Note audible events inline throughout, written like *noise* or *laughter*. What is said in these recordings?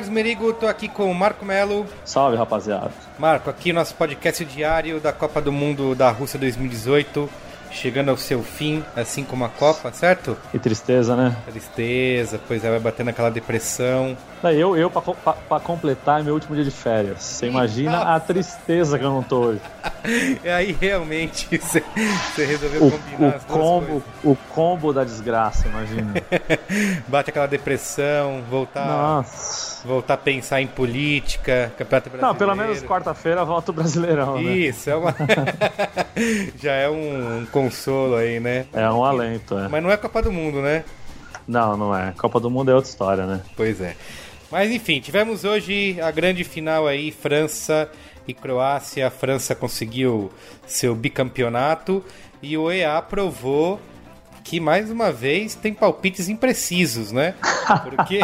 Carlos Merigo, tô aqui com o Marco Melo. Salve, rapaziada. Marco, aqui nosso podcast diário da Copa do Mundo da Rússia 2018 chegando ao seu fim, assim como a Copa, certo? E tristeza, né? Tristeza, pois é, vai batendo aquela depressão. Eu, eu pra completar, é meu último dia de férias. Você imagina a tristeza que eu não tô hoje. E *laughs* aí, realmente, *laughs* você, resolveu o, combinar o combo, O combo da desgraça, imagina. *laughs* Bate aquela depressão, voltar... Nossa voltar a pensar em política, campeonato brasileiro. Não, pelo menos quarta-feira volta o Brasileirão, né? Isso, é uma... *laughs* já é um, consolo aí, né? É um alento, é. Mas não é Copa do Mundo, né? Não, não é. Copa do Mundo é outra história, né? Pois é. Mas enfim, tivemos hoje a grande final aí, França e Croácia. A França conseguiu seu bicampeonato e o EA provou que mais uma vez tem palpites imprecisos, né? Porque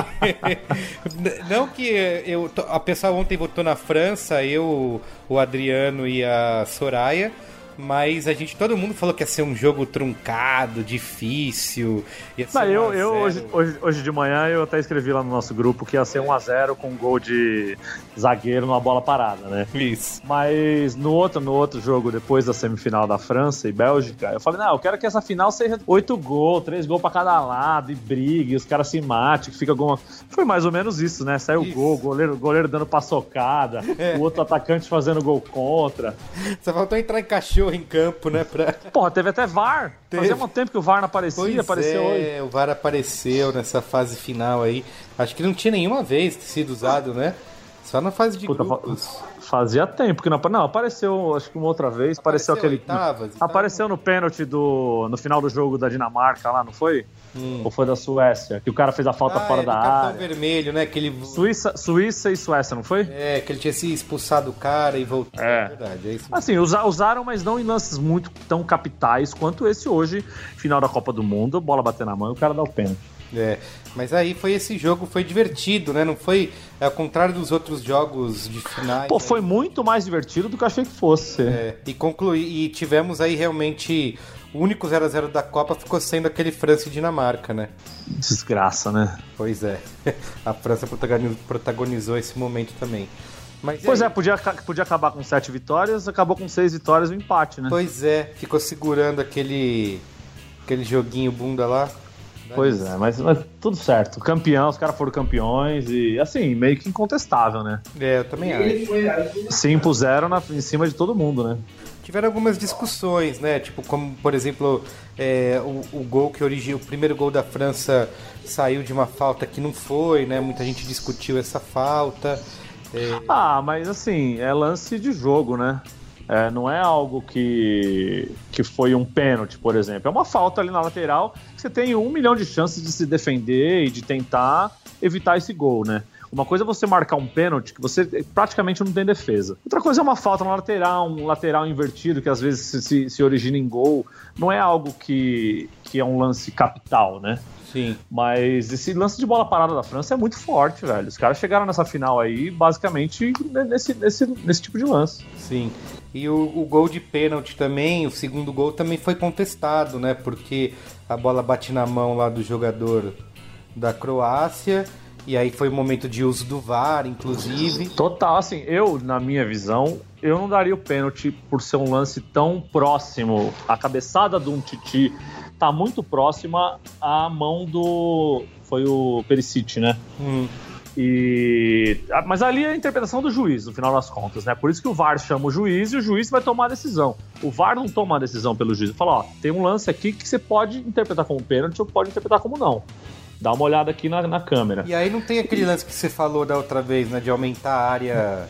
*laughs* não que eu a pessoa ontem votou na França, eu, o Adriano e a Soraya mas a gente, todo mundo falou que ia ser um jogo truncado, difícil. Ia Não, eu, eu hoje, hoje, hoje, de manhã eu até escrevi lá no nosso grupo que ia ser 1x0 com um gol de zagueiro numa bola parada, né? Isso. Mas no outro, no outro jogo, depois da semifinal da França e Bélgica, eu falei, não, eu quero que essa final seja 8 gols, 3 gols pra cada lado, e brigue, e os caras se matem, que fica alguma. Foi mais ou menos isso, né? Saiu o gol, goleiro, goleiro dando paçocada, *laughs* é. o outro atacante fazendo gol contra. Só faltou entrar em cachorro em campo, né? Pra... Porra, teve até VAR. *laughs* Teve. Fazia um tempo que o VAR não aparecia, pois apareceu é, hoje. o VAR apareceu nessa fase final aí. Acho que não tinha nenhuma vez sido usado, né? Só na fase de Puta, grupos. Fazia tempo que não Não, apareceu, acho que uma outra vez. Apareceu, apareceu aquele. Oitavas, apareceu no pênalti do. no final do jogo da Dinamarca lá, não foi? Hum. Ou foi da Suécia? Que o cara fez a falta ah, fora é, da área. cartão vermelho, né? Aquele... Suíça, Suíça e Suécia, não foi? É, que ele tinha se expulsado o cara e voltou. É, é verdade. É isso assim, usaram, mas não em lances muito tão capitais quanto esse hoje, final da Copa do Mundo, bola bater na mão e o cara dá o pênalti. É, mas aí foi esse jogo, foi divertido, né? Não foi ao contrário dos outros jogos de finais. Pô, foi muito mais divertido do que eu achei que fosse. É, e concluí, e tivemos aí realmente o único 0 a 0 da Copa ficou sendo aquele França e Dinamarca, né? Desgraça, né? Pois é. *laughs* A França protagonizou esse momento também. Mas pois é, podia, podia acabar com sete vitórias, acabou com seis vitórias e um empate, né? Pois é, ficou segurando aquele aquele joguinho bunda lá. Pois é, mas, mas, tudo certo. Campeão, os caras foram campeões e, assim, meio que incontestável, né? É, eu também acho. Se impuseram na, em cima de todo mundo, né? Tiveram algumas discussões, né? Tipo, como, por exemplo, é, o, o, gol que originou, o primeiro gol da França saiu de uma falta que não foi, né? Muita gente discutiu essa falta. É... Ah, mas assim, é lance de jogo, né? É, não é algo que, que foi um pênalti, por exemplo. É uma falta ali na lateral que você tem um milhão de chances de se defender e de tentar evitar esse gol, né? Uma coisa é você marcar um pênalti que você praticamente não tem defesa. Outra coisa é uma falta na lateral, um lateral invertido que às vezes se, se, se origina em gol. Não é algo que, que é um lance capital, né? Sim. Mas esse lance de bola parada da França é muito forte, velho. Os caras chegaram nessa final aí, basicamente, nesse, nesse, nesse tipo de lance. Sim. E o, o, gol de pênalti também, o segundo gol também foi contestado, né? Porque a bola bate na mão lá do jogador da Croácia. E aí foi o momento de uso do VAR, inclusive. Total, assim, eu, na minha visão, eu não daria o pênalti por ser um lance tão próximo. A cabeçada do um Titi tá muito próxima à mão do. Foi o Perisic, né? Hum. E, mas ali é a interpretação do juiz, no final das contas, né? Por isso que o VAR chama o juiz e o juiz vai tomar a decisão. O VAR não toma a decisão pelo juiz. Fala, ó, tem um lance aqui que você pode interpretar como pênalti ou pode interpretar como não. Dá uma olhada aqui na, na câmera. E aí não tem aquele lance que você falou da outra vez, né? De aumentar a área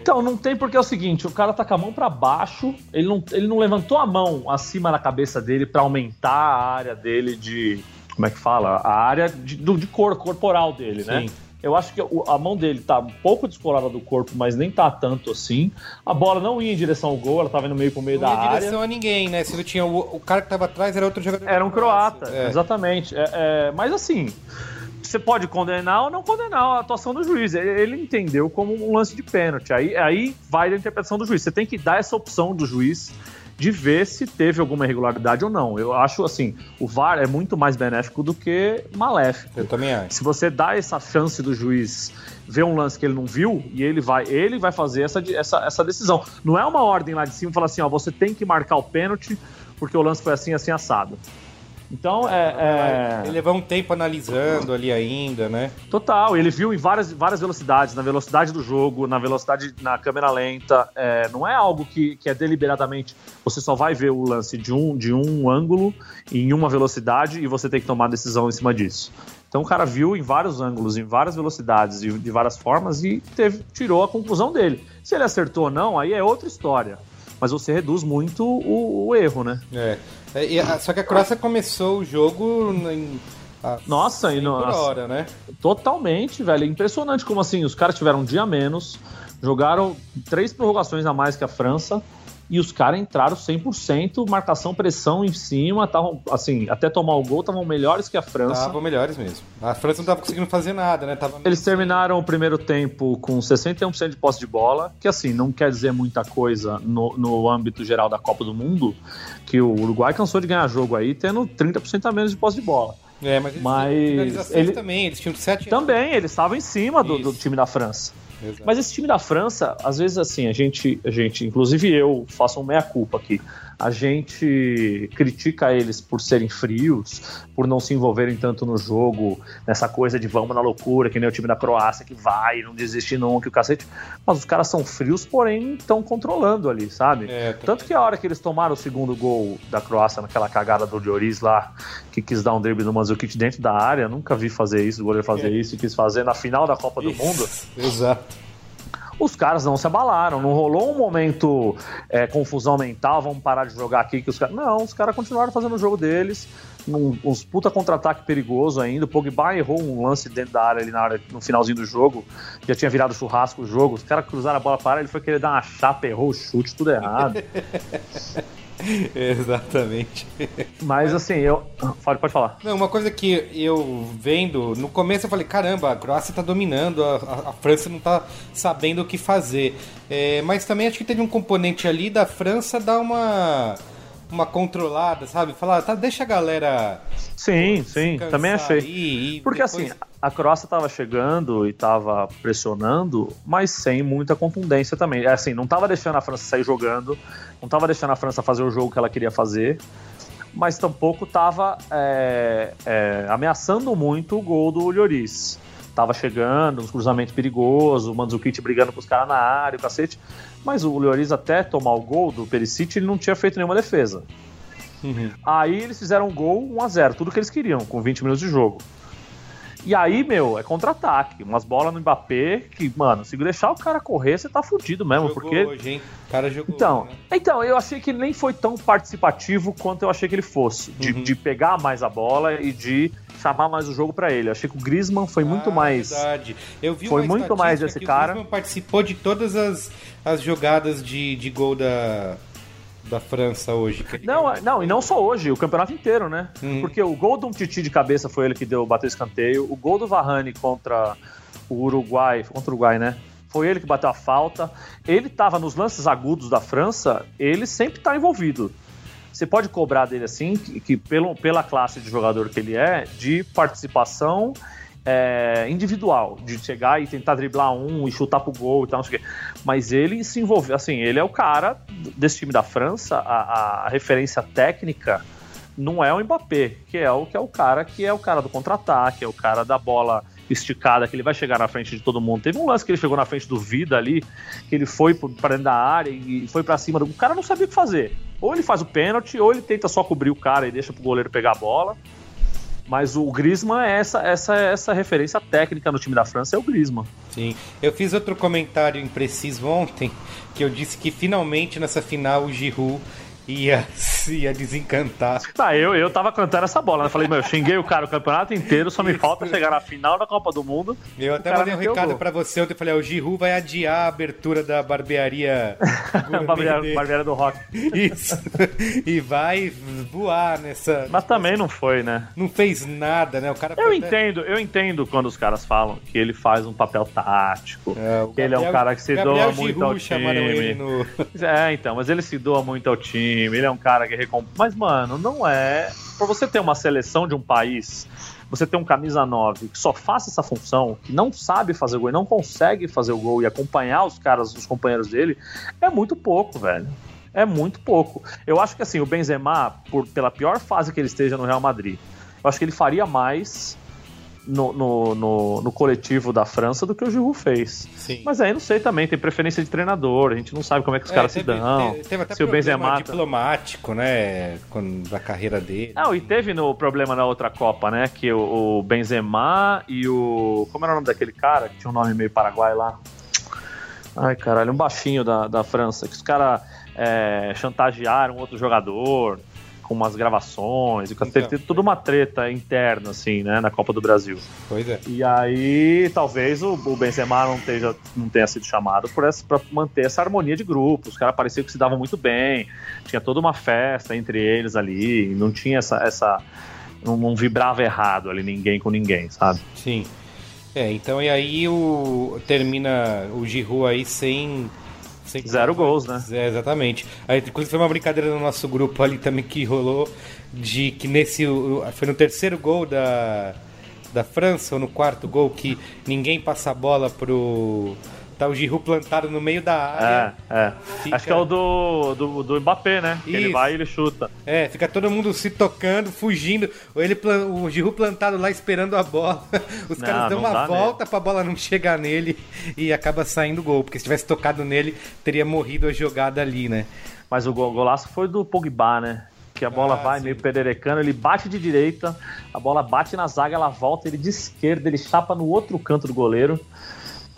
Então, não tem porque é o seguinte, o cara tá com a mão para baixo, ele não, ele não levantou a mão acima da cabeça dele para aumentar a área dele de. Como é que fala? A área de, de cor corporal dele, né? Sim. né? Eu acho que a mão dele tá um pouco descolada do corpo, mas nem tá tanto assim. A bola não ia em direção ao gol, ela tava indo meio pro meio não da área. Não ia em direção a ninguém, né? Se não tinha o, o, cara que tava atrás era outro jogador. Era um croata, é. exatamente. É, é, mas assim, você pode condenar ou não condenar a atuação do juiz. Ele entendeu como um lance de pênalti. Aí, aí vai da interpretação do juiz. Você tem que dar essa opção do juiz de ver se teve alguma irregularidade ou não. Eu acho assim, o VAR é muito mais benéfico do que maléfico. Eu também acho. Se você dá essa chance do juiz ver um lance que ele não viu e ele vai, ele vai fazer essa, essa, essa decisão. Não é uma ordem lá de cima falar assim, ó, você tem que marcar o pênalti porque o lance foi assim, assim assado. Então, é, é... Ele levou um tempo analisando ali ainda, né? Total, ele viu em várias, várias velocidades, na velocidade do jogo, na velocidade na câmera lenta. É, não é algo que, que é deliberadamente. Você só vai ver o lance de um, de um ângulo em uma velocidade e você tem que tomar decisão em cima disso. Então o cara viu em vários ângulos, em várias velocidades, de, de várias formas e teve, tirou a conclusão dele. Se ele acertou ou não, aí é outra história mas você reduz muito o, o erro, né? É. é só que a Croácia começou o jogo em. A Nossa, e no, por hora, né? Totalmente, velho. Impressionante como assim, os caras tiveram um dia a menos, jogaram três prorrogações a mais que a França e os caras entraram 100%, marcação, pressão em cima, estavam, assim, até tomar o gol, estavam melhores que a França. Estavam melhores mesmo. A França não estava conseguindo fazer nada, né? Tava Eles terminaram o primeiro tempo com 61% de posse de bola, que assim, não quer dizer muita coisa no, no âmbito geral da Copa do Mundo, que o Uruguai cansou de ganhar jogo aí, tendo 30% a menos de posse de bola. É, mas, mas ele... também, eles tinham 7 Também, eles estavam em cima do, do time da França. Mas esse time da França, às vezes assim, a gente, a gente, inclusive eu, faço um meia-culpa aqui. A gente critica eles por serem frios, por não se envolverem tanto no jogo, nessa coisa de vamos na loucura, que nem o time da Croácia que vai, não desiste não, que o cacete. Mas os caras são frios, porém estão controlando ali, sabe? É, tá... Tanto que a hora que eles tomaram o segundo gol da Croácia, naquela cagada do Lloris lá, que quis dar um drible no Mandzukic dentro da área, nunca vi fazer isso, o goleiro fazer é. isso, e quis fazer na final da Copa do Mundo. Exato os caras não se abalaram, não rolou um momento é, confusão mental, vamos parar de jogar aqui que os caras. Não, os caras continuaram fazendo o jogo deles, num, uns puta contra-ataque perigoso ainda. O Pogba errou um lance dentro da área ali na área, no finalzinho do jogo, já tinha virado churrasco o jogo. Os caras cruzaram a bola para ele foi querer dar uma chapa, errou o chute, tudo errado. *laughs* *laughs* Exatamente. Mas assim, eu. Pode, pode falar. Não, uma coisa que eu vendo, no começo eu falei, caramba, a Croácia tá dominando, a, a, a França não tá sabendo o que fazer. É, mas também acho que teve um componente ali da França dar uma uma controlada, sabe? Falar, tá, deixa a galera. Sim, sim, também achei. E, Porque depois... assim, a Croácia estava chegando e estava pressionando, mas sem muita contundência também. É assim, não estava deixando a França sair jogando, não estava deixando a França fazer o jogo que ela queria fazer, mas tampouco estava é, é, ameaçando muito o gol do Lloris tava chegando, uns cruzamentos perigosos, o Mandzukic brigando com os caras na área, o cacete. Mas o Lloris até tomar o gol do Perisic, ele não tinha feito nenhuma defesa. Uhum. Aí eles fizeram um gol 1x0, tudo que eles queriam, com 20 minutos de jogo. E aí, meu, é contra-ataque. Umas bolas no Mbappé que, mano, se deixar o cara correr, você tá fudido mesmo. Jogou porque. Hoje, hein? O cara jogou. Então, né? então, eu achei que ele nem foi tão participativo quanto eu achei que ele fosse. De, uhum. de pegar mais a bola e de chamar mais o jogo para ele. Eu achei que o Griezmann foi ah, muito mais. Verdade. Eu vi foi muito mais desse cara. O Griezmann participou de todas as, as jogadas de, de gol da, da França hoje. Não, não, e não só hoje, o campeonato inteiro, né? Hum. Porque o gol do Titi de cabeça foi ele que deu, bateu escanteio. O gol do Varane contra o Uruguai, contra o Uruguai, né? Foi ele que bateu a falta. Ele estava nos lances agudos da França, ele sempre está envolvido. Você pode cobrar dele assim, que, que pelo, pela classe de jogador que ele é, de participação é, individual, de chegar e tentar driblar um e chutar pro gol e tal, não sei o quê. Mas ele se envolveu, assim, ele é o cara desse time da França, a, a referência técnica não é o Mbappé, que é o que é o cara que é o cara do contra-ataque, é o cara da bola esticada, que ele vai chegar na frente de todo mundo. Teve um lance que ele chegou na frente do Vida ali, que ele foi para dentro da área e foi para cima do. O cara não sabia o que fazer. Ou ele faz o pênalti, ou ele tenta só cobrir o cara e deixa pro goleiro pegar a bola. Mas o Griezmann é essa, essa, essa referência técnica no time da França, é o Griezmann. Sim. Eu fiz outro comentário impreciso ontem, que eu disse que finalmente nessa final o Giroud ia, *laughs* ia desencantar. Tá, eu, eu tava cantando essa bola, né? Falei, meu, eu xinguei o cara o campeonato inteiro, só me Isso. falta chegar na final da Copa do Mundo. Eu até mandei um recado pra você ontem, eu falei, ó, o Giroud vai adiar a abertura da barbearia *laughs* Barbearia, barbearia do Rock. Isso. E vai voar nessa... Mas também não foi, né? Não fez nada, né? O cara Eu até- entendo, eu entendo quando os caras falam que ele faz um papel tático, É, que ele é um Gabriel- cara que se Gabriel doa Giroud muito ao ele time. no... É, então, mas ele se doa muito ao time, ele é um cara que recompensa. Mas, mano, não é. Pra você ter uma seleção de um país, você ter um camisa 9 que só faça essa função, que não sabe fazer gol e não consegue fazer o gol e acompanhar os caras, os companheiros dele, é muito pouco, velho. É muito pouco. Eu acho que assim, o Benzema, por, pela pior fase que ele esteja no Real Madrid, eu acho que ele faria mais no, no, no, no coletivo da França do que o Giroud fez. Sim. Mas aí não sei também, tem preferência de treinador, a gente não sabe como é que os É, caras se teve- dão. Teve, teve até se o Benzema tá- diplomático, né? Com, da carreira dele. Não, e teve no problema na outra Copa, né? Que o, o Benzema e o. Como era o nome daquele cara que tinha um nome meio paraguai lá? Ai, caralho, um baixinho da, da França, que os caras é, chantagearam outro jogador com umas gravações, e com Então. teve toda uma treta interna, assim, né, na Copa do Brasil. Pois é. E aí, talvez o, o Benzema não, esteja, não tenha sido chamado por essa, pra manter essa harmonia de grupo. Os caras pareciam que se davam muito bem, tinha toda uma festa entre eles ali, não tinha essa. essa não, não vibrava errado ali ninguém com ninguém, sabe? Sim. É, então e aí o termina o Giroud aí sem, sem Zero gols, né? É, exatamente. Aí, inclusive foi uma brincadeira no nosso grupo ali também que rolou de que nesse foi no terceiro gol da da França ou no quarto gol que ninguém passa a bola pro tá o Giroud plantado no meio da área. É, é. Fica- Acho que é o do, do, do Mbappé, né? Que ele vai e ele chuta. É, fica todo mundo se tocando, fugindo. Ou ele, o Giroud plantado lá esperando a bola. *laughs* Os Não, caras dão uma volta pra bola não chegar nele e acaba saindo gol. Porque se tivesse tocado nele, teria morrido a jogada ali, né? Mas o gol- golaço foi do Pogba, né? Que a bola Ah, vai sim. meio pererecando, ele bate de direita, a bola bate na zaga, ela volta, ele de esquerda, ele chapa no outro canto do goleiro.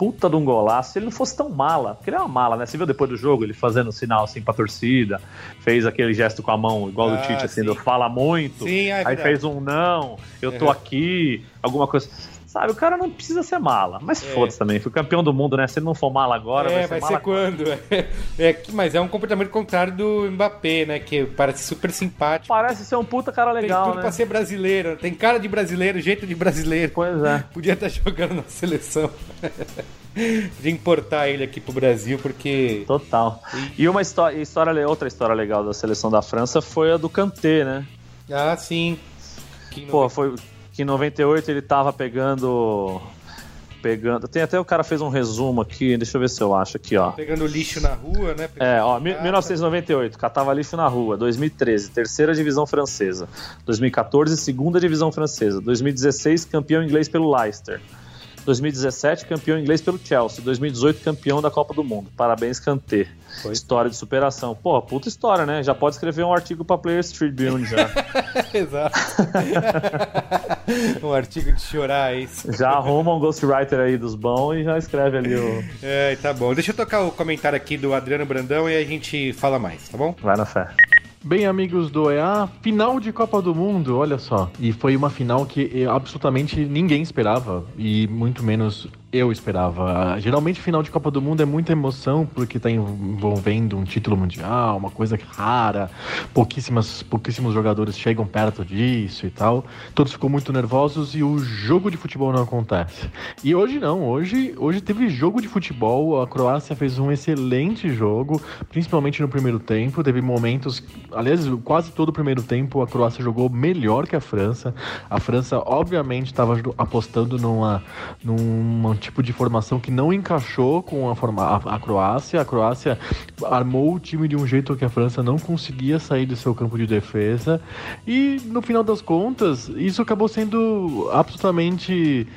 Puta de um golaço. Se ele não fosse tão mala, porque ele é uma mala, né? Você viu depois do jogo ele fazendo sinal assim pra torcida, fez aquele gesto com a mão, igual Ah, do Tite, assim, sim. do fala muito. Sim, é aí fez um não, eu tô Uhum. aqui, alguma coisa. Sabe, o cara não precisa ser mala. Mas É. foda-se também, foi campeão do mundo, né? Se ele não for mala agora, é, vai ser vai mala ser quando? É, que- mas é um comportamento contrário do Mbappé, né? Que parece super simpático. Parece ser um puta cara Tem legal, tudo né? pra ser brasileiro. Tem cara de brasileiro, jeito de brasileiro. Pois é. Podia estar jogando na seleção. Podia importar ele aqui pro Brasil, porque. Total. E uma história, história, outra história legal da seleção da França foi a do Kanté, né? Ah, sim. Pô, foi que em 98 ele tava pegando pegando, tem até o cara fez um resumo aqui, deixa eu ver se eu acho aqui, ó. Pegando lixo na rua, né? Pegando É, ó, mi- cata. 1998, catava lixo na rua. 2013, terceira divisão francesa. 2014, segunda divisão francesa. 2016, campeão inglês pelo Leicester. 2017, campeão inglês pelo Chelsea. 2018, campeão da Copa do Mundo. Parabéns, Kanté. Foi. História de superação. Pô, puta história, né? Já pode escrever um artigo pra Players Tribune já. *laughs* Exato. *laughs* um artigo de chorar, é isso. já arruma um ghostwriter aí dos bons e já escreve ali o. É, tá bom. Deixa eu tocar o comentário aqui do Adriano Brandão e aí a gente fala mais, tá bom? Vai na fé. Bem, amigos do EA, final de Copa do Mundo, olha só. E foi uma final que eh, absolutamente ninguém esperava, e muito menos eu esperava. Geralmente, final de Copa do Mundo é muita emoção, porque tá envolvendo um título mundial, uma coisa rara, pouquíssimas, pouquíssimos jogadores chegam perto disso e tal. Todos ficam muito nervosos e o jogo de futebol não acontece. E hoje não, hoje, hoje teve jogo de futebol, a Croácia fez um excelente jogo, principalmente no primeiro tempo, teve momentos, aliás, quase todo o primeiro tempo a Croácia jogou melhor que a França. A França, obviamente, estava apostando numa, num tipo de formação que não encaixou com a, forma, a, a, Croácia. A Croácia armou o time de um jeito que a França não conseguia sair do seu campo de defesa. E no final das contas, isso acabou sendo absolutamente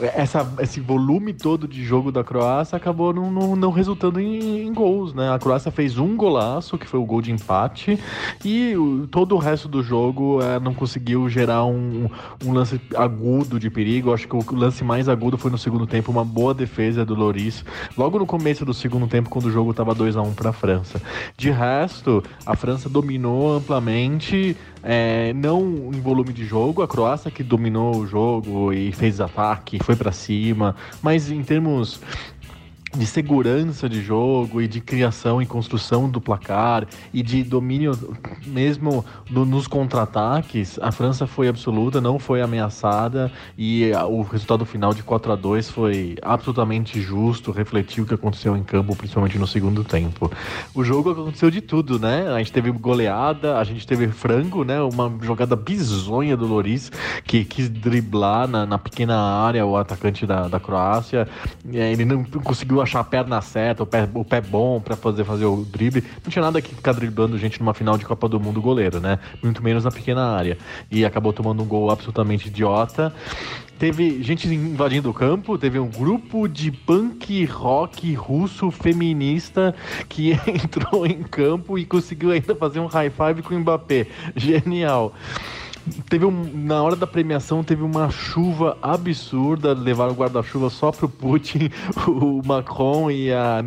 essa, esse volume todo de jogo da Croácia acabou não, não, não resultando em, em, gols, né? A Croácia fez um golaço, que foi o gol de empate, e o, todo o resto do jogo é, não conseguiu gerar um, um, lance agudo de perigo. Acho que o lance mais agudo foi no segundo tempo, uma boa defesa do Loris, logo no começo do segundo tempo, quando o jogo estava 2 a 1 para a França. De resto, a França dominou amplamente, é, não em volume de jogo, a Croácia que dominou o jogo e fez ataque, foi para cima, mas em termos de segurança de jogo e de criação e construção do placar e de domínio mesmo do, nos contra-ataques, a França foi absoluta, não foi ameaçada e o resultado final de 4 a 2 foi absolutamente justo, refletiu o que aconteceu em campo, principalmente no segundo tempo. O jogo aconteceu de tudo, né? A gente teve goleada, a gente teve frango, né? Uma jogada bizonha do Loris que quis driblar na, na pequena área o atacante da, da Croácia. Ele não conseguiu achar a perna certa, o pé, o pé bom para fazer, fazer o drible. Não tinha nada que ficar driblando gente numa final de Copa do Mundo goleiro, né? Muito menos na pequena área. E acabou tomando um gol absolutamente idiota. Teve gente invadindo o campo, teve um grupo de punk rock russo feminista que *laughs* entrou em campo e conseguiu ainda fazer um high five com o Mbappé. Genial. Teve um, na hora da premiação teve uma chuva absurda, levaram guarda-chuva só pro Putin, *laughs* o Macron e a,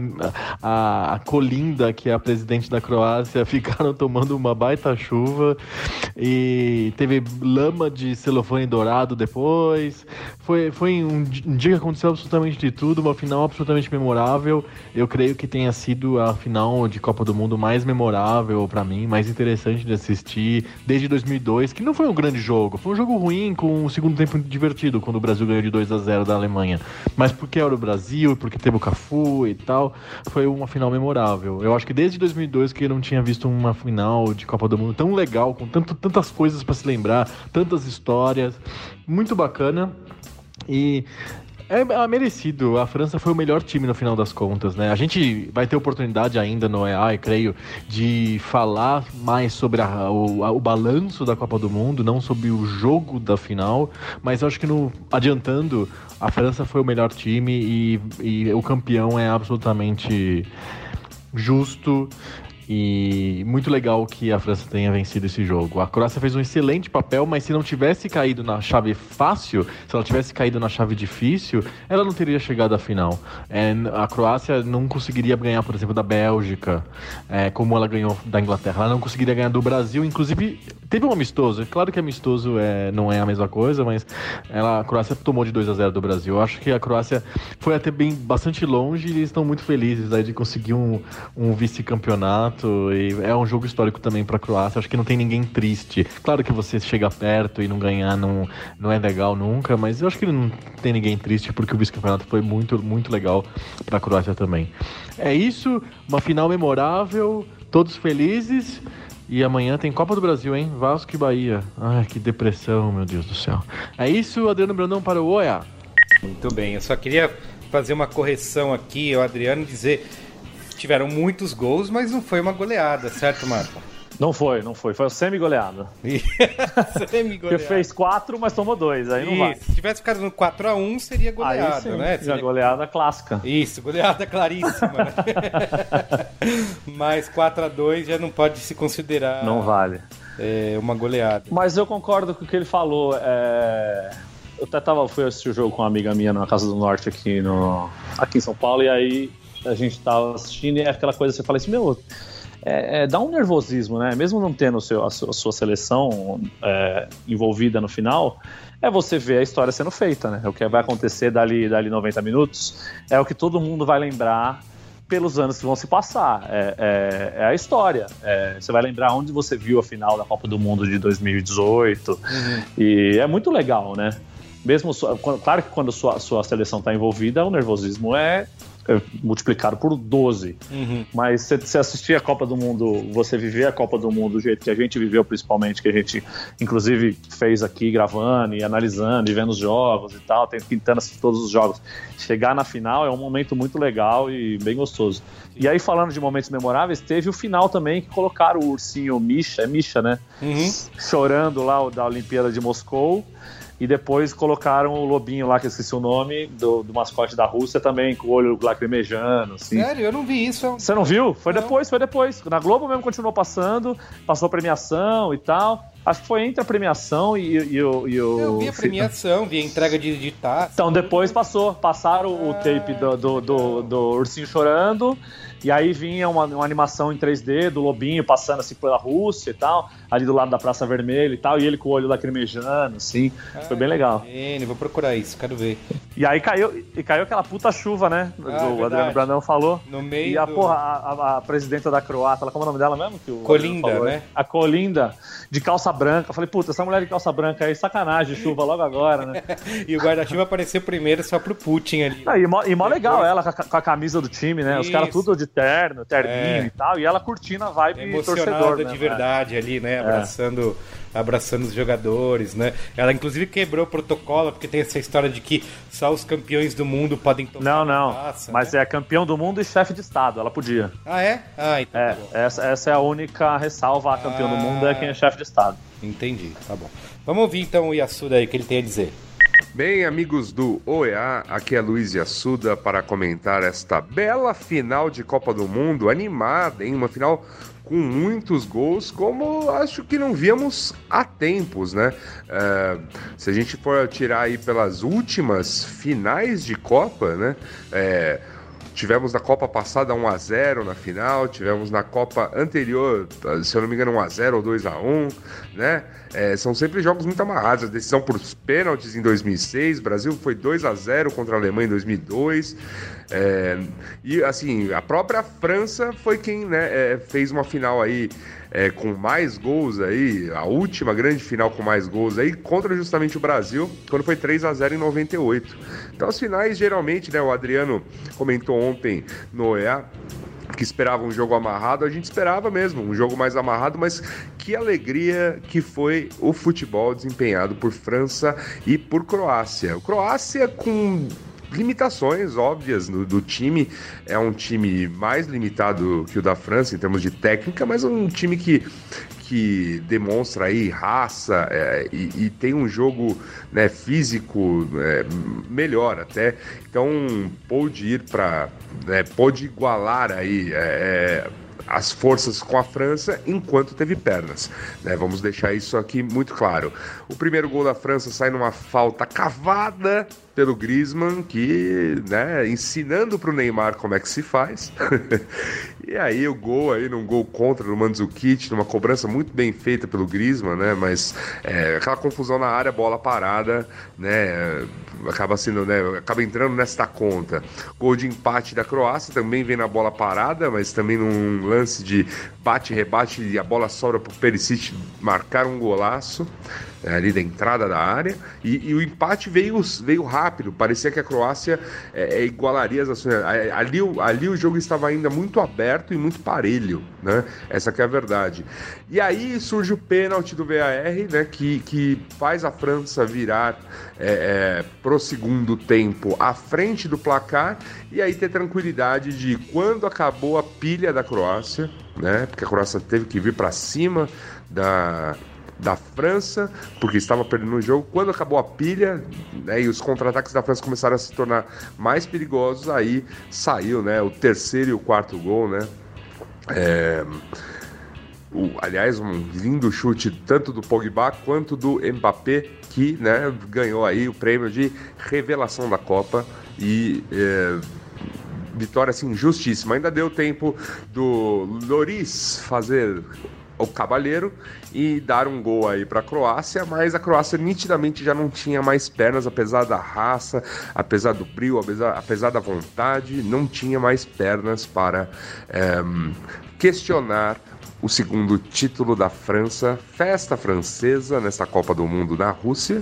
a, a, Colinda, que é a presidente da Croácia, *laughs* ficaram tomando uma baita chuva e teve lama de celofane dourado depois. Foi, foi um, um dia que aconteceu absolutamente de tudo, uma final absolutamente memorável. Eu creio que tenha sido a final de Copa do Mundo mais memorável para mim, mais interessante de assistir desde 2002, que não foi um grande jogo. Foi um jogo ruim com um segundo tempo divertido, quando o Brasil ganhou de 2 a 0 da Alemanha. Mas porque era o Brasil, porque teve o Cafu e tal, foi uma final memorável. Eu acho que desde 2002 que eu não tinha visto uma final de Copa do Mundo tão legal, com tanto, tantas coisas para se lembrar, tantas histórias. Muito bacana. E é, é, merecido. A França foi o melhor time no final das contas, né? A gente vai ter oportunidade ainda no EA, creio, de falar mais sobre a, o, a, o, balanço da Copa do Mundo, não sobre o jogo da final, mas acho que no adiantando, a França foi o melhor time e, e o campeão é absolutamente justo. E muito legal que a França tenha vencido esse jogo. A Croácia fez um excelente papel, mas se não tivesse caído na chave fácil, se ela tivesse caído na chave difícil, ela não teria chegado à final. É, a Croácia não conseguiria ganhar, por exemplo, da Bélgica, é, como ela ganhou da Inglaterra. Ela não conseguiria ganhar do Brasil, inclusive teve um amistoso. Claro que amistoso é, não é a mesma coisa, mas ela, a Croácia tomou de 2 a 0 do Brasil. Eu acho que a Croácia foi até bem bastante longe e eles estão muito felizes aí de conseguir um, um vice-campeonato e é um jogo histórico também para a Croácia. Acho que não tem ninguém triste. Claro que você chega perto e não ganhar não, não é legal nunca, mas eu acho que não tem ninguém triste porque o vice-campeonato foi muito, muito legal para a Croácia também. É isso, uma final memorável, todos felizes. E amanhã tem Copa do Brasil, hein? Vasco e Bahia. Ai, que depressão, meu Deus do céu. É isso, Adriano Brandão para o Oia. Muito bem, eu só queria fazer uma correção aqui, o Adriano dizer tiveram muitos gols, mas não foi uma goleada, certo, Marco? Não foi, não foi. Foi o semi-goleada. *laughs* semi-goleada. Que fez quatro, mas tomou dois. Aí Isso. não vai. Se tivesse ficado no 4x1, seria goleada, aí sim, né? Seria goleada clássica. Isso, goleada claríssima. né? *laughs* mas 4x2 já não pode se considerar. Não vale. É, uma goleada. Mas eu concordo com o que ele falou. É... Eu até tava, fui assistir o jogo com uma amiga minha na Casa do Norte aqui, no, aqui em São Paulo, e aí a gente tava assistindo e é aquela coisa que você fala assim, meu, é, é, dá um nervosismo, né? Mesmo não tendo seu, a, sua, a, sua, seleção é, envolvida no final, é você ver a história sendo feita, né? O que vai acontecer dali, dali 90 minutos é o que todo mundo vai lembrar pelos anos que vão se passar. É, é, é a história. É, você vai lembrar onde você viu a final da Copa do Mundo de 2018. Uhum. E é muito legal, né? Mesmo, claro que quando sua, sua seleção está envolvida, o nervosismo é é, multiplicado por 12. Uhum. Mas você, você assistir a Copa do Mundo, você viver a Copa do Mundo do jeito que a gente viveu, principalmente, que a gente, inclusive, fez aqui gravando e analisando e vendo os jogos e tal, tentando assistir todos os jogos. Chegar na final é um momento muito legal e bem gostoso. E aí, falando de momentos memoráveis, teve o final também que colocaram o ursinho Misha, é Misha, né? Uhum. Chorando lá da Olimpíada de Moscou. E depois colocaram o lobinho lá, que eu esqueci o nome, do, do mascote da Rússia também, com o olho lacrimejando, assim. Sério, eu não vi isso. Você não viu? Foi Não. depois, foi depois. Na Globo mesmo continuou passando, passou premiação e tal. Acho que foi entre a premiação e, e o. E o Eu vi a premiação, vi a entrega de, de taça. Então depois passou, passaram o tape do, do, do, do ursinho chorando. E aí vinha uma, uma animação em 3D do lobinho passando assim pela Rússia e tal, ali do lado da Praça Vermelha e tal, e ele com o olho lacrimejando, assim. Foi bem legal. Gênio, vou procurar isso, quero ver. E aí caiu, e caiu aquela puta chuva, né? Ah, o verdade. Adriano Brandão falou. No meio E a do- porra, a, a- a presidenta da Croácia, ela, como é o nome dela mesmo? Que o Colinda, falou? né? A Colinda, de calça branca. Eu falei, puta, essa mulher de calça branca aí, sacanagem, chuva logo agora, né? *laughs* E o guarda-chuva apareceu primeiro só pro Putin ali. Não, e, mó, e mó legal ela com a, com a camisa do time, né? Os Isso. caras tudo de terno, terninho É. e tal. E ela curtindo a vibe emocionada torcedor, né? de verdade ali, É. né? Abraçando, abraçando os jogadores, né? Ela inclusive quebrou o protocolo, porque tem essa história de que só os campeões do mundo podem tomar Não, não. taça, Mas né? é campeão do mundo e chefe de Estado. Ela podia. Ah, é? Ah, então É, tá essa, essa é a única ressalva a campeão do Ah. mundo é quem é chefe de Estado. Entendi, tá bom. Vamos ouvir então o Yasuda aí, o que ele tem a dizer. Bem, amigos do OEA, aqui é Luiz Assuda para comentar esta bela final de Copa do Mundo, animada, hein? Uma final com muitos gols, como acho que não víamos há tempos, né? É, se a gente for tirar aí pelas últimas finais de Copa, né? É, Tivemos na Copa passada 1x0 na final, tivemos na Copa anterior, se eu não me engano, 1x0 ou 2x1, né? É, são sempre jogos muito amarrados. A decisão por pênaltis em 2006, Brasil foi 2x0 contra a Alemanha em 2002. É, e assim, a própria França foi quem né, é, fez uma final aí é, com mais gols aí, a última grande final com mais gols aí, contra justamente o Brasil, quando foi 3 a 0 em 98. Então as finais geralmente, né, o Adriano comentou ontem no OEA, que esperava um jogo amarrado, a gente esperava mesmo, um jogo mais amarrado, mas que alegria que foi o futebol desempenhado por França e por Croácia. O Croácia com limitações óbvias do, do time. É um time mais limitado que o da França em termos de técnica, mas um time que, que demonstra aí raça é, e, e tem um jogo né, físico é, melhor até. Então pôde ir para. Né, pôde igualar aí. é, as forças com a França enquanto teve pernas. né? Vamos deixar isso aqui muito claro. O primeiro gol da França sai numa falta cavada pelo Griezmann, que, né, ensinando para o Neymar como é que se faz. *laughs* e aí o gol aí num gol contra no Mandzukic, numa cobrança muito bem feita pelo Griezmann, né? Mas é, aquela confusão na área, bola parada, né? Acaba sendo, né? Acaba entrando nesta conta. Gol de empate da Croácia também vem na bola parada, mas também num lance de bate-rebate e a bola sobra pro Perisic marcar um golaço ali da entrada da área. E, e o empate veio, veio rápido, parecia que a Croácia é, é, igualaria as ações. A- Ali, ali o jogo estava ainda muito aberto e muito parelho, né? Essa que é a verdade. E aí surge o pênalti do VAR, né? Que, que faz a França virar é, é, pro segundo tempo à frente do placar e aí ter tranquilidade de quando acabou a pilha da Croácia, né? Porque a Croácia teve que vir para cima da da França, porque estava perdendo o jogo. Quando acabou a pilha, né, e os contra-ataques da França começaram a se tornar mais perigosos, aí saiu, né, o terceiro e o quarto gol, né? É, o- aliás, um lindo chute tanto do Pogba quanto do Mbappé, que né, ganhou aí o prêmio de revelação da Copa e é, vitória assim justíssima. Ainda deu tempo do Loris fazer o cavalheiro e dar um gol aí para a Croácia, mas a Croácia nitidamente já não tinha mais pernas, apesar da raça, apesar do brilho, apesar, apesar da vontade, não tinha mais pernas para eh, questionar o segundo título da França, festa francesa nessa Copa do Mundo na Rússia.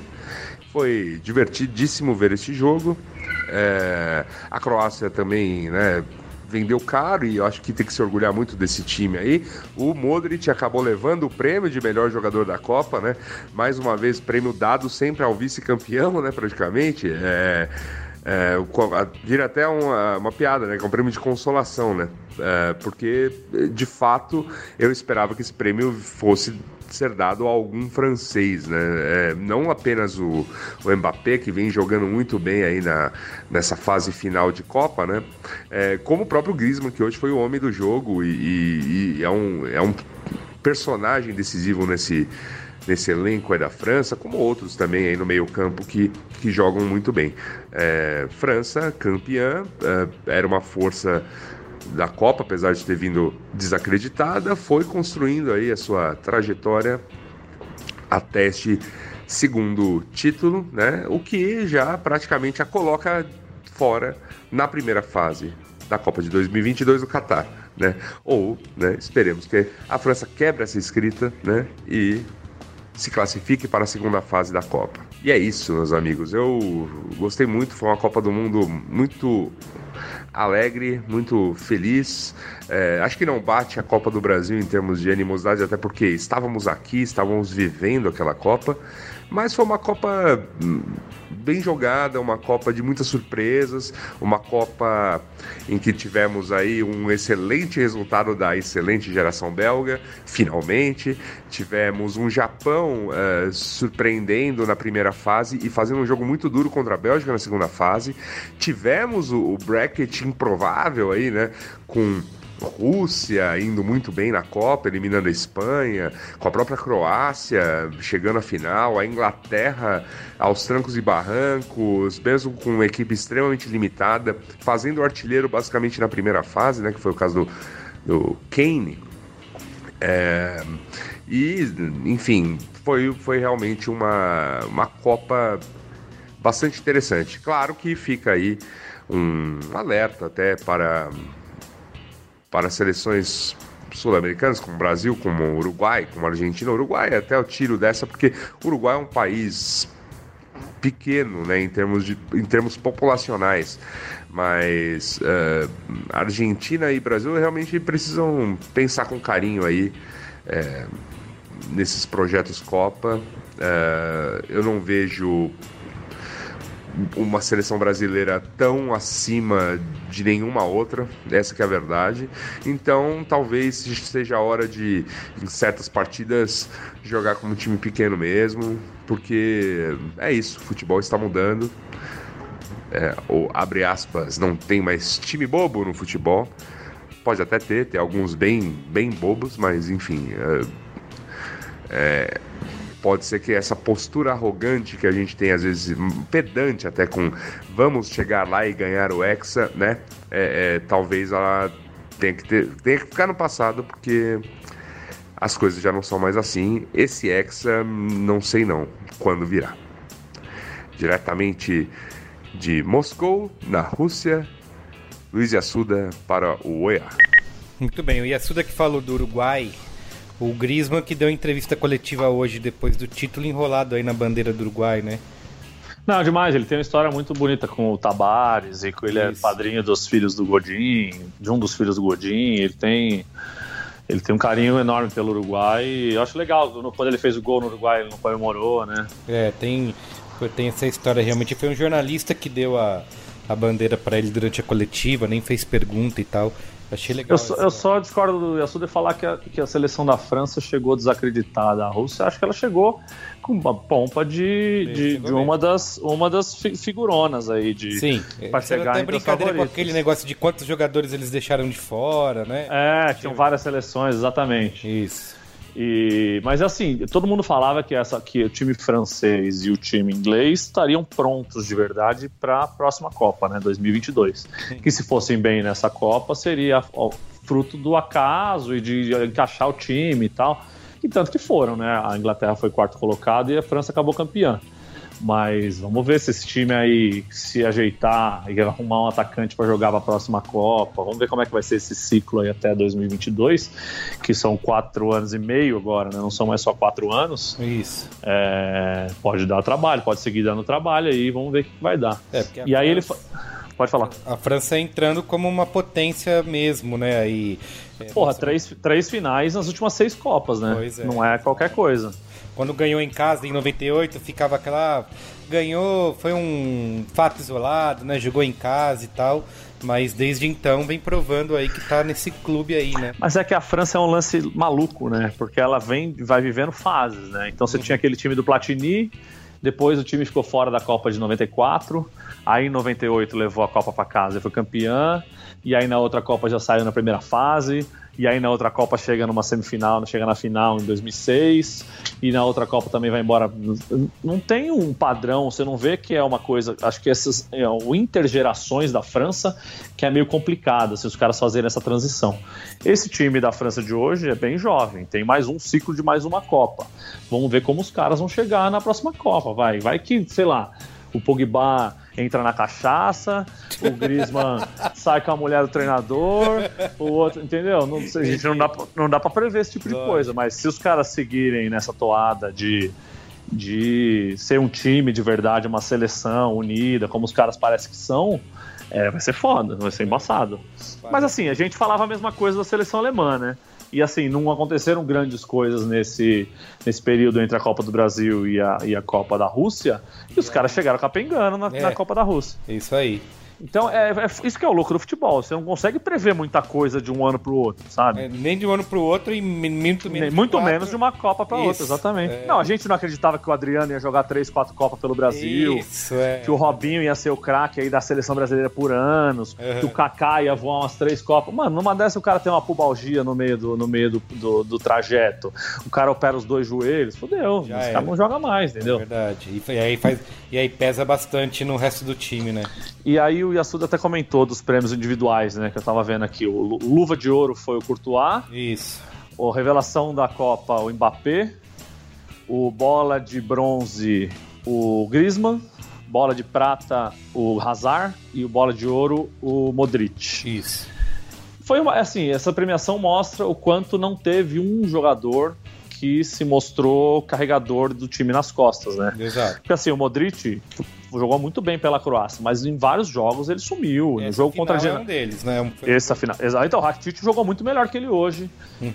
Foi divertidíssimo ver este jogo. É, a Croácia também, né? Vendeu caro e eu acho que tem que se orgulhar muito desse time aí. O Modric acabou levando o prêmio de melhor jogador da Copa, né? Mais uma vez, prêmio dado sempre ao vice-campeão, né? Praticamente. É, é, vira até uma, uma piada, né? Que é um prêmio de consolação, né? É, porque, de fato, eu esperava que esse prêmio fosse ser dado a algum francês, né? É, não apenas o, o Mbappé, que vem jogando muito bem aí na, nessa fase final de Copa, né? É, como o próprio Griezmann, que hoje foi o homem do jogo e, e, e é, um, é um personagem decisivo nesse, nesse elenco aí da França, como outros também aí no meio campo que, que jogam muito bem. É, França, campeã, é, era uma força da Copa, apesar de ter vindo desacreditada, foi construindo aí a sua trajetória até este segundo título, né? O que já praticamente a coloca fora na primeira fase da Copa de 2022 no Catar, né? Ou, né, esperemos que a França quebre essa escrita, né, e se classifique para a segunda fase da Copa. E é isso, meus amigos. Eu gostei muito, foi uma Copa do Mundo muito alegre, muito feliz. É, acho que não bate a Copa do Brasil em termos de animosidade, até porque estávamos aqui, estávamos vivendo aquela Copa. Mas foi uma Copa hum, bem jogada, uma Copa de muitas surpresas, uma Copa em que tivemos aí um excelente resultado da excelente geração belga, finalmente. Tivemos um Japão uh, surpreendendo na primeira fase e fazendo um jogo muito duro contra a Bélgica na segunda fase. Tivemos o, o bracket improvável aí, né? Com Rússia indo muito bem na Copa, eliminando a Espanha, com a própria Croácia chegando à final, a Inglaterra aos trancos e barrancos, mesmo com uma equipe extremamente limitada, fazendo artilheiro basicamente na primeira fase, né, que foi o caso do, do Kane. É, e, enfim, foi, foi realmente uma, uma Copa bastante interessante. Claro que fica aí um alerta até para para seleções sul-americanas, como o Brasil, como o Uruguai, como a Argentina. O Uruguai até eu tiro dessa, porque o Uruguai é um país pequeno, né, em termos, de, em termos populacionais, mas uh, Argentina e Brasil realmente precisam pensar com carinho aí é, nesses projetos Copa. Uh, eu não vejo uma seleção brasileira tão acima de nenhuma outra, essa que é a verdade. Então, talvez seja a hora de, em certas partidas, jogar como um time pequeno mesmo, porque é isso, o futebol está mudando. É, ou, abre aspas, não tem mais time bobo no futebol. Pode até ter, tem alguns bem, bem bobos, mas enfim. É, é, pode ser que essa postura arrogante que a gente tem, às vezes, pedante até com vamos chegar lá e ganhar o Hexa, né? É, é, talvez ela tenha que, ter, tenha que ficar no passado, porque as coisas já não são mais assim. Esse Hexa, não sei não quando virá. Diretamente de Moscou, na Rússia, Luiz Yassuda para o OEA. Muito bem, o Yassuda que falou do Uruguai o Griezmann que deu entrevista coletiva hoje depois do título enrolado aí na bandeira do Uruguai, né? Não, demais. Ele tem uma história muito bonita com o Tabares e com ele é Isso. é padrinho dos filhos do Godin, de um dos filhos do Godin. Ele tem ele tem um carinho enorme pelo Uruguai. Eu acho legal quando ele fez o gol no Uruguai ele não comemorou, né? É, tem tem essa história realmente. Foi um jornalista que deu a, a bandeira para ele durante a coletiva, nem fez pergunta e tal. Achei legal. Eu, só, eu só discordo do Yasuda falar que a, que a seleção da França chegou desacreditada. A Rússia, acho que ela chegou com uma pompa de, de, de uma, das, uma das figuronas aí. De, Sim, pra chegar até brincadeira com aquele negócio de quantos jogadores eles deixaram de fora, né? É, tinham várias seleções, exatamente. Isso. E, mas assim, todo mundo falava que, essa, que o time francês e o time inglês estariam prontos de verdade para a próxima Copa, né, 2022. Que se fossem bem nessa Copa seria ó, fruto do acaso e de encaixar o time e tal. E tanto que foram, né? A Inglaterra foi quarto colocado e a França acabou campeã. Mas vamos ver se esse time aí se ajeitar e arrumar um atacante para jogar para a próxima Copa. Vamos ver como é que vai ser esse ciclo aí até 2022, que são quatro anos e meio agora, né? Não são mais só quatro anos. Isso. É, pode dar trabalho, pode seguir dando trabalho aí, vamos ver o que vai dar. É, e aí ele. Fa- Pode falar. A França entrando como uma potência mesmo, né? Aí, é, Porra, nossa, três, três finais nas últimas seis Copas, né? Pois é. Não é qualquer coisa. Quando ganhou em casa em 98, ficava aquela. ah, Ganhou, foi um fato isolado, né? Jogou em casa e tal. Mas desde então vem provando aí que tá nesse clube aí, né? Mas é que a França é um lance maluco, né? Porque ela vem, vai vivendo fases, né? Então você tinha aquele time do Platini, depois o time ficou fora da Copa de 94, aí em 98 levou a Copa para casa e foi campeã, e aí na outra Copa já saiu na primeira fase, e aí na outra Copa chega numa semifinal, chega na final em 2006, e na outra Copa também vai embora. Não tem um padrão, você não vê que é uma coisa. Acho que essas é, o intergerações da França que é meio complicado se os caras fazerem essa transição. Esse time da França de hoje é bem jovem, tem mais um ciclo de mais uma Copa. Vamos ver como os caras vão chegar na próxima Copa. Vai, vai que, sei lá, o Pogba entra na cachaça, o Griezmann sai com a mulher do treinador, o outro, entendeu? Não, a gente não dá, pra- não dá pra prever esse tipo de coisa, mas se os caras seguirem nessa toada de, de ser um time de verdade, uma seleção unida, como os caras parecem que são, é, vai ser foda, vai ser embaçado. Mas assim, a gente falava a mesma coisa da seleção alemã, né? E assim, não aconteceram grandes coisas nesse, nesse período entre a Copa do Brasil e a, e a Copa da Rússia, e os caras chegaram capengando na, É. na Copa da Rússia. Isso aí. Então, é, é isso que é o louco do futebol. Você não consegue prever muita coisa de um ano pro outro, sabe? É, nem de um ano pro outro e muito menos. Muito quatro. menos de uma Copa pra Isso, outra, exatamente. é. Não, a gente não acreditava que o Adriano ia jogar três, quatro Copas pelo Brasil. Isso, é. Que o Robinho ia ser o craque aí da seleção brasileira por anos, Uhum. que o Kaká ia voar umas três Copas. Mano, numa dessa o cara tem uma pubalgia no meio do, no meio do, do, do trajeto, o cara opera os dois joelhos, fodeu, Já esse era. cara não joga mais, É entendeu? verdade. E, e aí faz, e aí pesa bastante no resto do time, né? E aí o Yasuda até comentou dos prêmios individuais, né, que eu tava vendo aqui. O Lu- Luva de Ouro foi o Courtois, Isso. o Revelação da Copa, o Mbappé, o Bola de Bronze, o Griezmann, Bola de Prata, o Hazard e o Bola de Ouro, o Modric. Isso. Foi uma, assim, essa premiação mostra o quanto não teve um jogador que se mostrou carregador do time nas costas, né? Exato. Porque assim, o Modric jogou muito bem pela Croácia, mas em vários jogos ele sumiu. no Esse jogo contra a é Dinamarca. um deles, né? Um- Essa final. Então, o Rakitic jogou muito melhor que ele hoje.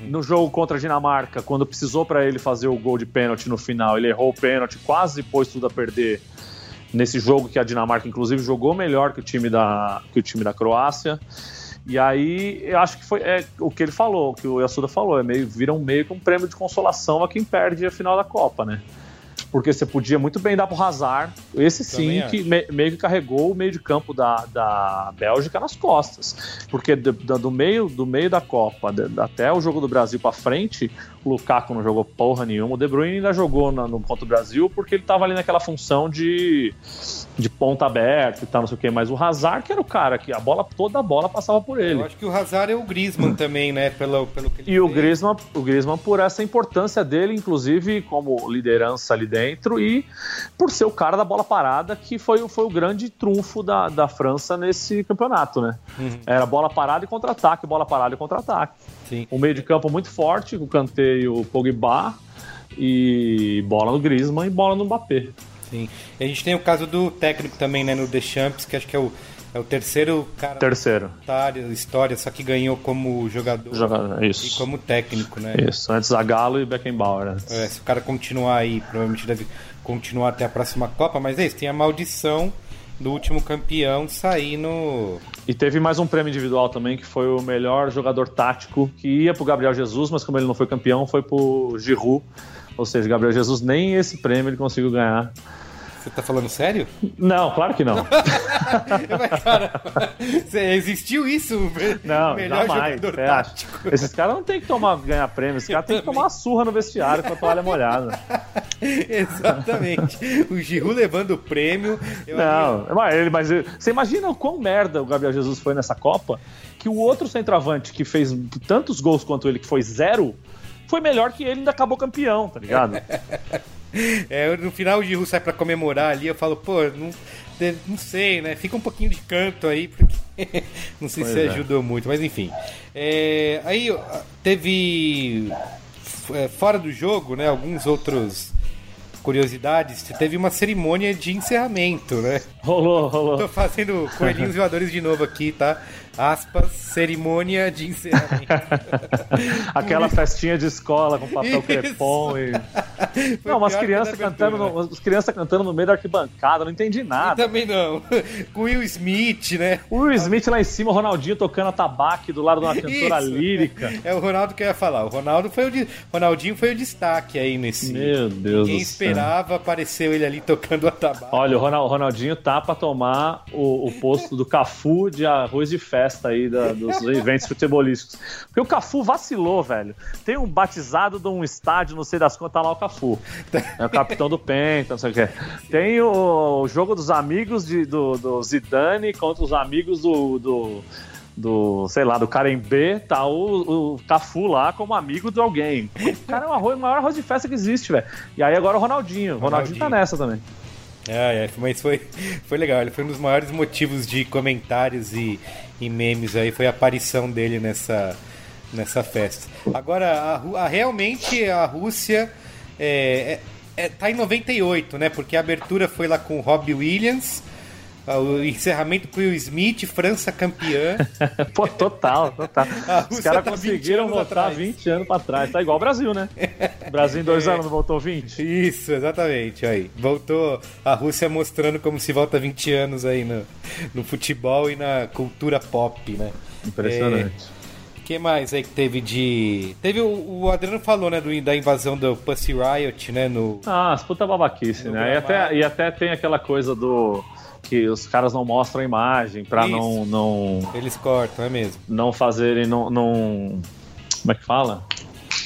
No jogo contra a Dinamarca, quando precisou pra ele fazer o gol de pênalti no final, ele errou o pênalti, quase pôs tudo a perder. Nesse jogo que a Dinamarca, inclusive, jogou melhor que o time da, que o time da Croácia. E aí, eu acho que foi é, o que ele falou, que o Yasuda falou, é meio, vira um meio que um prêmio de consolação a quem perde a final da Copa, né? Porque você podia muito bem dar pro Hazard, esse sim, que me- meio que carregou o meio de campo da, da Bélgica nas costas. Porque do, do- meio, do meio da Copa de- até o jogo do Brasil pra frente, o Lukaku não jogou porra nenhuma, o De Bruyne ainda jogou na- no contra o Brasil porque ele tava ali naquela função de, de ponta aberta e tal, não sei o que. Mas o Hazard que era o cara que a bola, toda a bola passava por ele. Eu acho que o Hazard é o Griezmann também, né? Pelo, pelo que ele E o. Griezmann, o Griezmann por essa importância dele, inclusive como liderança ali dentro e por ser o cara da bola parada, que foi, o- foi o grande trunfo da, da França nesse campeonato, né? Uhum. Era bola parada e contra-ataque, bola parada e contra-ataque. Um meio de campo muito forte, o Kanté e o Pogba, e bola no Griezmann e bola no Mbappé. Sim. E a gente tem o caso do técnico também, né? No Deschamps, que acho que é o, é o terceiro cara Terceiro. da história, só que ganhou como jogador Joga- e Isso. como técnico, né? Isso, antes Zagallo e Beckenbauer. É, se o cara continuar aí, provavelmente deve continuar até a próxima Copa, mas é isso, tem a maldição do último campeão sair no. E teve mais um prêmio individual também, que foi o melhor jogador tático, que ia pro Gabriel Jesus, mas como ele não foi campeão, foi pro Giroud. Ou seja, Gabriel Jesus nem esse prêmio ele conseguiu ganhar. Você tá falando sério? Não, claro que não. *laughs* Mas, cara, *laughs* existiu isso? Não, Melhor jamais. jogador tático. Esses caras não tem que tomar, ganhar prêmio, esses caras tem que tomar surra no vestiário com a toalha molhada. *laughs* Exatamente. O Giroud levando o prêmio. Não, mas, ele, mas ele- você imagina o quão merda o Gabriel Jesus foi nessa Copa, que o outro centroavante que fez tantos gols quanto ele, que foi zero, foi melhor que ele e ainda acabou campeão, tá ligado? *laughs* É, no final de Ru sai pra comemorar ali, eu falo, pô, não, não sei, né? Fica um pouquinho de canto aí, porque *laughs* não sei pois se é. ajudou muito, mas enfim. É, aí teve é, fora do jogo, né? Alguns outros curiosidades, teve uma cerimônia de encerramento, né? Rolou, rolou. Tô fazendo coelhinhos voadores de novo aqui, tá? Aspas, cerimônia de encerramento. *laughs* Aquela festinha de escola com papel crepom e. não, umas crianças cantando, no, as crianças cantando no meio da arquibancada, não entendi nada. Eu também não. *laughs* Com Will Smith, né? O Will Smith lá em cima, o Ronaldinho tocando a tabaque do lado de uma cantora Isso. lírica. É o Ronaldo que eu ia falar. O Ronaldo foi o de... Ronaldinho foi o destaque aí nesse. Meu Deus Ninguém esperava, apareceu ele ali tocando a tabaque. Olha, o Ronaldinho tá pra tomar o, o posto do Cafu de arroz de festa festa aí da, dos *laughs* eventos futebolísticos. Porque o Cafu vacilou, velho. Tem um batizado de um estádio, não sei das contas, tá lá o Cafu. É o capitão do Penta, não sei o que. Tem o, jogo dos amigos de, do, do Zidane contra os amigos do, do do, sei lá, do B, tá o, o Cafu lá como amigo de alguém. O cara é o, arroz, maior arroz de festa que existe, velho. E aí agora o Ronaldinho. O Ronaldinho, Ronaldinho tá nessa também. É, é, mas foi, foi legal. Ele foi um dos maiores motivos de comentários e, e memes aí, foi a aparição dele nessa, nessa festa. Agora, a, a realmente a Rússia é, é, é, tá em 98, né? Porque a abertura foi lá com o Robbie Williams o encerramento com o Will Smith, França campeã. *laughs* Pô, total, total. *laughs* Os caras tá conseguiram voltar atrás. 20 anos para trás. Tá igual o Brasil, né? O *laughs* Brasil em dois é. anos não voltou 20? Isso, exatamente. Aí. Voltou a Rússia mostrando como se volta 20 anos aí no, no futebol e na cultura pop, né? Impressionante. O é, que mais aí que teve de. Teve o, o Adriano falou, né, do, da invasão do Pussy Riot, né? No... Ah, as puta babaquice, né? E até, e até tem aquela coisa do que os caras não mostram a imagem para não, não. Eles cortam, é mesmo. Não fazerem. Não, não... Como é que fala?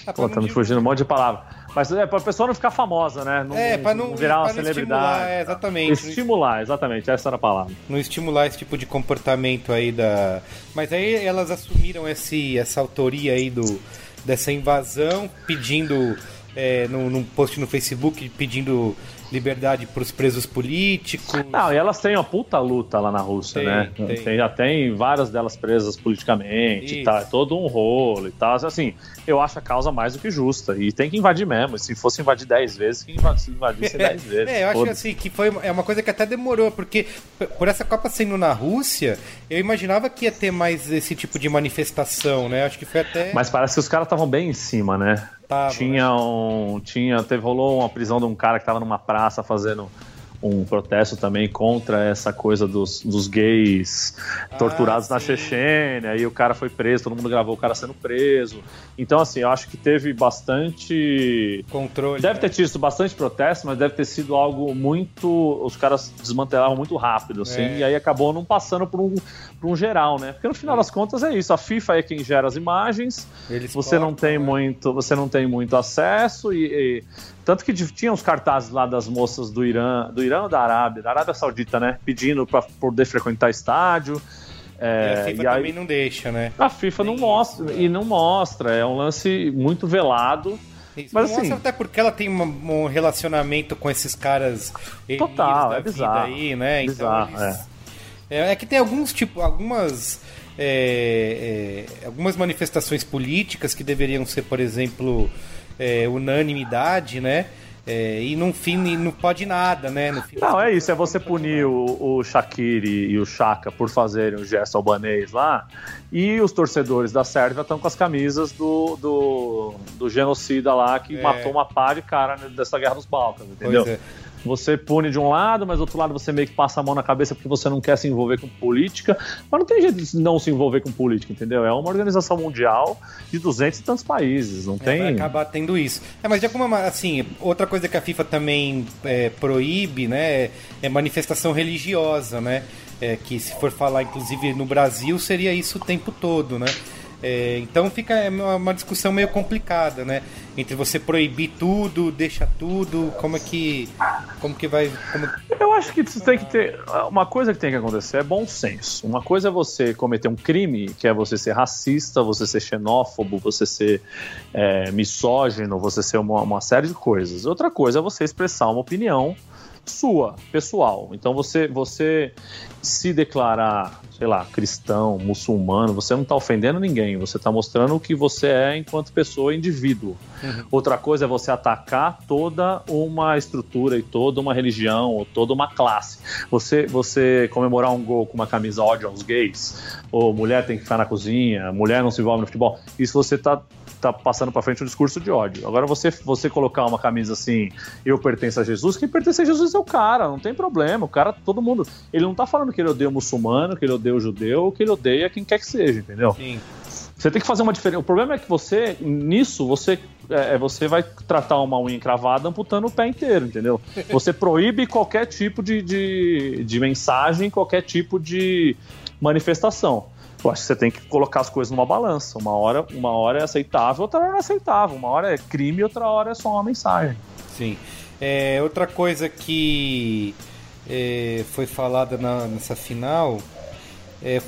Ah, Pô, tá me fugindo um monte de palavra. Mas é pra pessoa não ficar famosa, né? Não, é, pra não, não virar uma celebridade. Estimular, é, exatamente. Estimular, exatamente, essa era a palavra. Não estimular esse tipo de comportamento aí da. Mas aí elas assumiram esse, essa autoria aí do, dessa invasão, pedindo. É, num, num post no Facebook pedindo liberdade para os presos políticos. Não, e elas têm uma puta luta lá na Rússia, tem, né? Tem. Tem, já tem várias delas presas politicamente Isso. tal, é todo um rolo e tal. Assim, eu acho a causa mais do que justa. E tem que invadir mesmo. Se fosse invadir 10 vezes, que invadisse 10 *laughs* vezes. É, eu acho que assim, que foi é uma coisa que até demorou, porque por essa Copa sendo na Rússia, eu imaginava que ia ter mais esse tipo de manifestação, né? Acho que foi até. Mas parece que os caras estavam bem em cima, né? Tava, tinha um. Tinha. Teve, rolou uma prisão de um cara que tava numa praça fazendo um protesto também contra essa coisa dos, dos gays ah, torturados na Chechênia, e o cara foi preso, todo mundo gravou o cara sendo preso. Então, assim, eu acho que teve bastante. Controle. Deve né? ter tido bastante protesto, mas deve ter sido algo muito. Os caras desmantelaram muito rápido, assim, é. e aí acabou não passando por um, por um geral, né? Porque no final é. das contas é isso. A FIFA é quem gera as imagens, Eles você não tem né? muito. Você não tem muito acesso e, e tanto que tinha os cartazes lá das moças do Irã, do Irã ou da Arábia, da Arábia Saudita, né? Pedindo para poder frequentar estádio. É, e a FIFA e aí, também não deixa, né? A FIFA não mostra, e não mostra. É um lance muito velado. Isso, Mas assim, até porque ela tem um, relacionamento com esses caras total, é bizarro, aí, né? Então bizarro, então eles... é. é. é. que tem alguns tipo, algumas é, é, algumas manifestações políticas que deveriam ser, por exemplo, é, unanimidade, né? É, e no fim não pode nada, né? não, é isso, é você punir o, o Shaqiri e o Chaka por fazerem o gesto albanês lá, e os torcedores da Sérvia estão com as camisas do, do, do genocida lá que é. matou uma pá de cara dessa guerra dos Balcãs, entendeu? Pois é você pune de um lado, mas do outro lado você meio que passa a mão na cabeça porque você não quer se envolver com política. Mas não tem jeito de não se envolver com política, entendeu? É uma organização mundial de 200 e tantos países, não é, tem... Vai acabar tendo isso. É, mas de alguma assim, outra coisa que a FIFA também é, proíbe, né, é manifestação religiosa, né? É, que se for falar, inclusive, no Brasil, seria isso o tempo todo, né? É, então fica é uma discussão meio complicada, né? Entre você proibir tudo, deixa tudo, como é que Como que vai. Como... Eu acho que você tem que ter. Uma coisa que tem que acontecer é bom senso. Uma coisa é você cometer um crime, que é você ser racista, você ser xenófobo, você ser é, misógino, você ser uma, uma série de coisas. Outra coisa é você expressar uma opinião sua, pessoal. Então você, você se declarar, sei lá, cristão, muçulmano, você não está ofendendo ninguém, você está mostrando o que você é enquanto pessoa, indivíduo. Uhum. Outra coisa é você atacar toda uma estrutura e toda uma religião ou toda uma classe. Você, você comemorar um gol com uma camisa ódio aos gays, ou mulher tem que ficar na cozinha, mulher não se envolve no futebol. Isso você está tá passando para frente um discurso de ódio. Agora você você colocar uma camisa assim, eu pertenço a Jesus, quem pertence a Jesus é o cara, não tem problema. O cara, todo mundo, ele não tá falando que ele odeia o muçulmano, que ele odeia o judeu, que ele odeia quem quer que seja, entendeu? Sim. Você tem que fazer uma diferença. O problema é que você, nisso, você é, é, você vai tratar uma unha encravada amputando o pé inteiro, entendeu? Você *laughs* proíbe qualquer tipo de, de, de mensagem, qualquer tipo de manifestação. Eu acho que você tem que colocar as coisas numa balança. Uma hora, uma hora é aceitável, outra hora é aceitável. Uma hora é crime, outra hora é só uma mensagem. Sim. É, outra coisa que é, foi falada na, nessa final é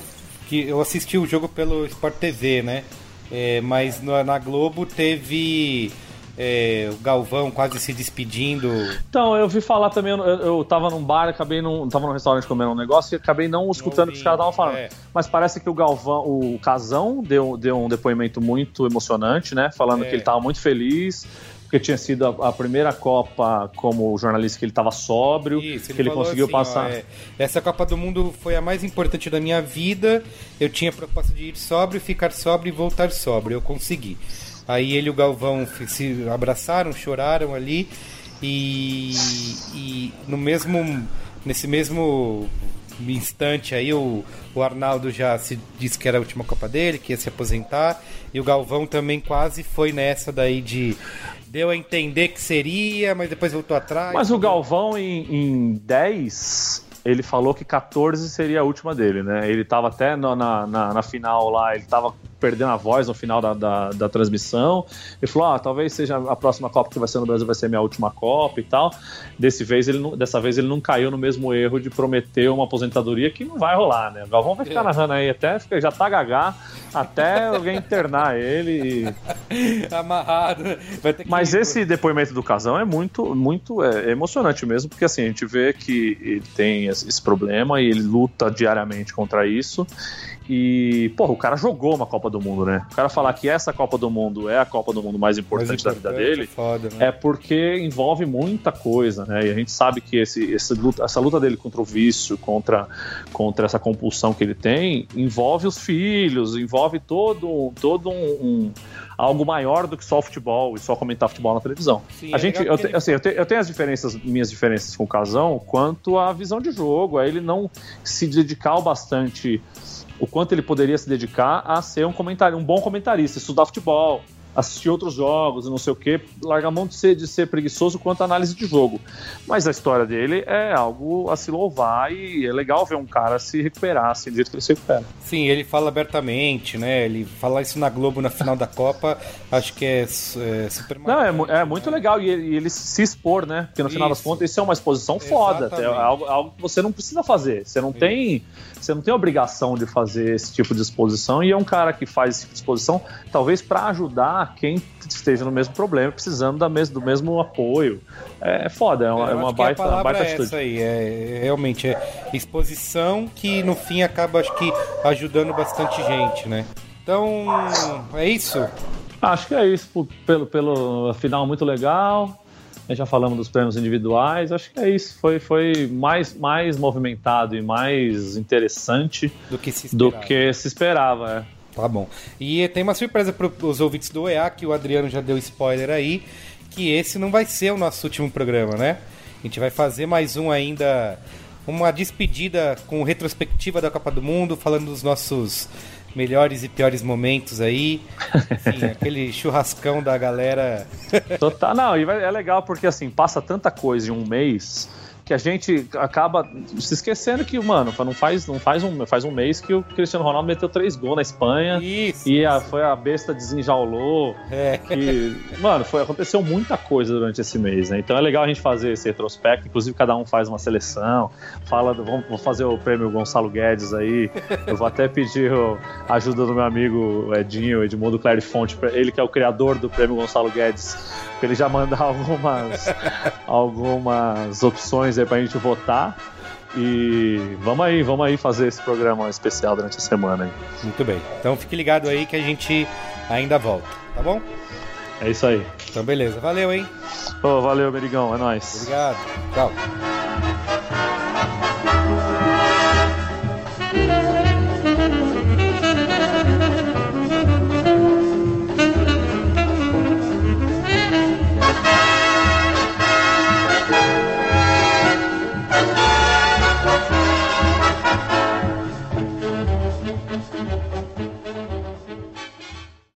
que eu assisti o jogo pelo Sport TV, né? É, mas na, na Globo teve é, o Galvão quase se despedindo. Então, eu vi falar também, eu, eu tava num bar, acabei num, tava num restaurante comendo um negócio e acabei não escutando o que os caras estavam falando. É. Mas parece que o Galvão, o Casão deu, deu um depoimento muito emocionante, né? Falando é. que ele tava muito feliz, porque tinha sido a, a, primeira Copa como jornalista que ele estava sóbrio, Isso, ele que ele conseguiu assim, passar. Ó, é, essa Copa do Mundo foi a mais importante da minha vida. Eu tinha a proposta de ir sóbrio, ficar sóbrio e voltar sóbrio. Eu consegui. Aí ele e o Galvão se abraçaram, choraram ali e, e no mesmo nesse mesmo instante aí o, o Arnaldo já se disse que era a última Copa dele, que ia se aposentar e o Galvão também quase foi nessa daí de deu a entender que seria, mas depois voltou atrás. Mas o Galvão em, em 10 ele falou que 14 seria a última dele, né? Ele tava até na, na, na final lá, ele tava perdendo a voz no final da, da, da, transmissão. Ele falou: ah, talvez seja a próxima Copa que vai ser no Brasil, vai ser minha última Copa e tal. Desse vez ele não, dessa vez ele não caiu no mesmo erro de prometer uma aposentadoria que não vai rolar, né? O Galvão vai ficar é. narrando aí até, já tá gagá, até alguém internar ele. *laughs* Amarrado. Mas ir, esse depoimento do Casão é muito, muito é, emocionante mesmo, porque assim, a gente vê que ele tem esse problema e ele luta diariamente contra isso. E, porra, o cara jogou uma Copa do Mundo, né? O cara falar que essa Copa do Mundo é a Copa do Mundo mais importante, mais importante da vida dele é, foda, né? é porque envolve muita coisa, né? E a gente sabe que esse, esse luta, essa luta dele contra o vício, contra, contra essa compulsão que ele tem, envolve os filhos, envolve todo, todo um, um algo maior do que só futebol e só comentar futebol na televisão. Sim, a é gente, eu, ele... assim, eu, te, eu, tenho as diferenças, minhas diferenças com o Casão quanto à visão de jogo, a ele não se dedicar bastante o quanto ele poderia se dedicar a ser um comentário, um bom comentarista, estudar futebol, assistir outros jogos e não sei o que, larga a mão de ser, de ser preguiçoso quanto à análise de jogo. Mas a história dele é algo a se louvar e é legal ver um cara se recuperar assim, do jeito que ele se recupera. Sim, ele fala abertamente, né? Ele fala isso na Globo na final da Copa, acho que é, é super Não, é, é muito legal e ele, ele, se expor, né? Porque no final das contas isso é uma exposição foda, é algo, algo que você não precisa fazer. Você não isso. tem você não tem obrigação de fazer esse tipo de exposição e é um cara que faz esse tipo de exposição talvez para ajudar quem esteja no mesmo problema, precisando da mes do mesmo apoio. É, é foda, é uma, é uma baita, a baita é essa aí, é, realmente é exposição que no fim acaba acho que ajudando bastante gente, né? Então, é isso. Acho que é isso, pelo, pelo final muito legal já falamos dos prêmios individuais, acho que é isso. Foi, foi mais, mais movimentado e mais interessante do que se esperava. Do que se esperava é. Tá bom. E tem uma surpresa para os ouvintes do EA, que o Adriano já deu spoiler aí, que esse não vai ser o nosso último programa, né? A gente vai fazer mais um ainda, uma despedida com retrospectiva da Copa do Mundo, falando dos nossos melhores e piores momentos aí. Enfim, *laughs* aquele churrascão da galera. Total, não, e é legal porque assim, passa tanta coisa em um mês que a gente acaba se esquecendo que, mano, não faz, não faz, um, faz um mês que o Cristiano Ronaldo meteu três gols na Espanha. Isso. E a, foi a besta desenjaulou. É. Que, mano, foi, aconteceu muita coisa durante esse mês, né? Então é legal a gente fazer esse retrospecto. Inclusive, cada um faz uma seleção. Fala, vamos vou fazer o prêmio Gonçalo Guedes aí. *laughs* Eu vou até pedir a ajuda do meu amigo Edinho, Edmundo Clary Fonte, pra ele que é o criador do prêmio Gonçalo Guedes, ele já mandar *laughs* algumas, algumas opções aí pra gente votar. E vamos aí, vamos aí fazer esse programa especial durante a semana. Aí. Muito bem. Então fique ligado aí que a gente ainda volta, tá bom? É isso aí. Então beleza. Valeu, hein? Oh, valeu, Berigão. É nóis. Obrigado. Tchau.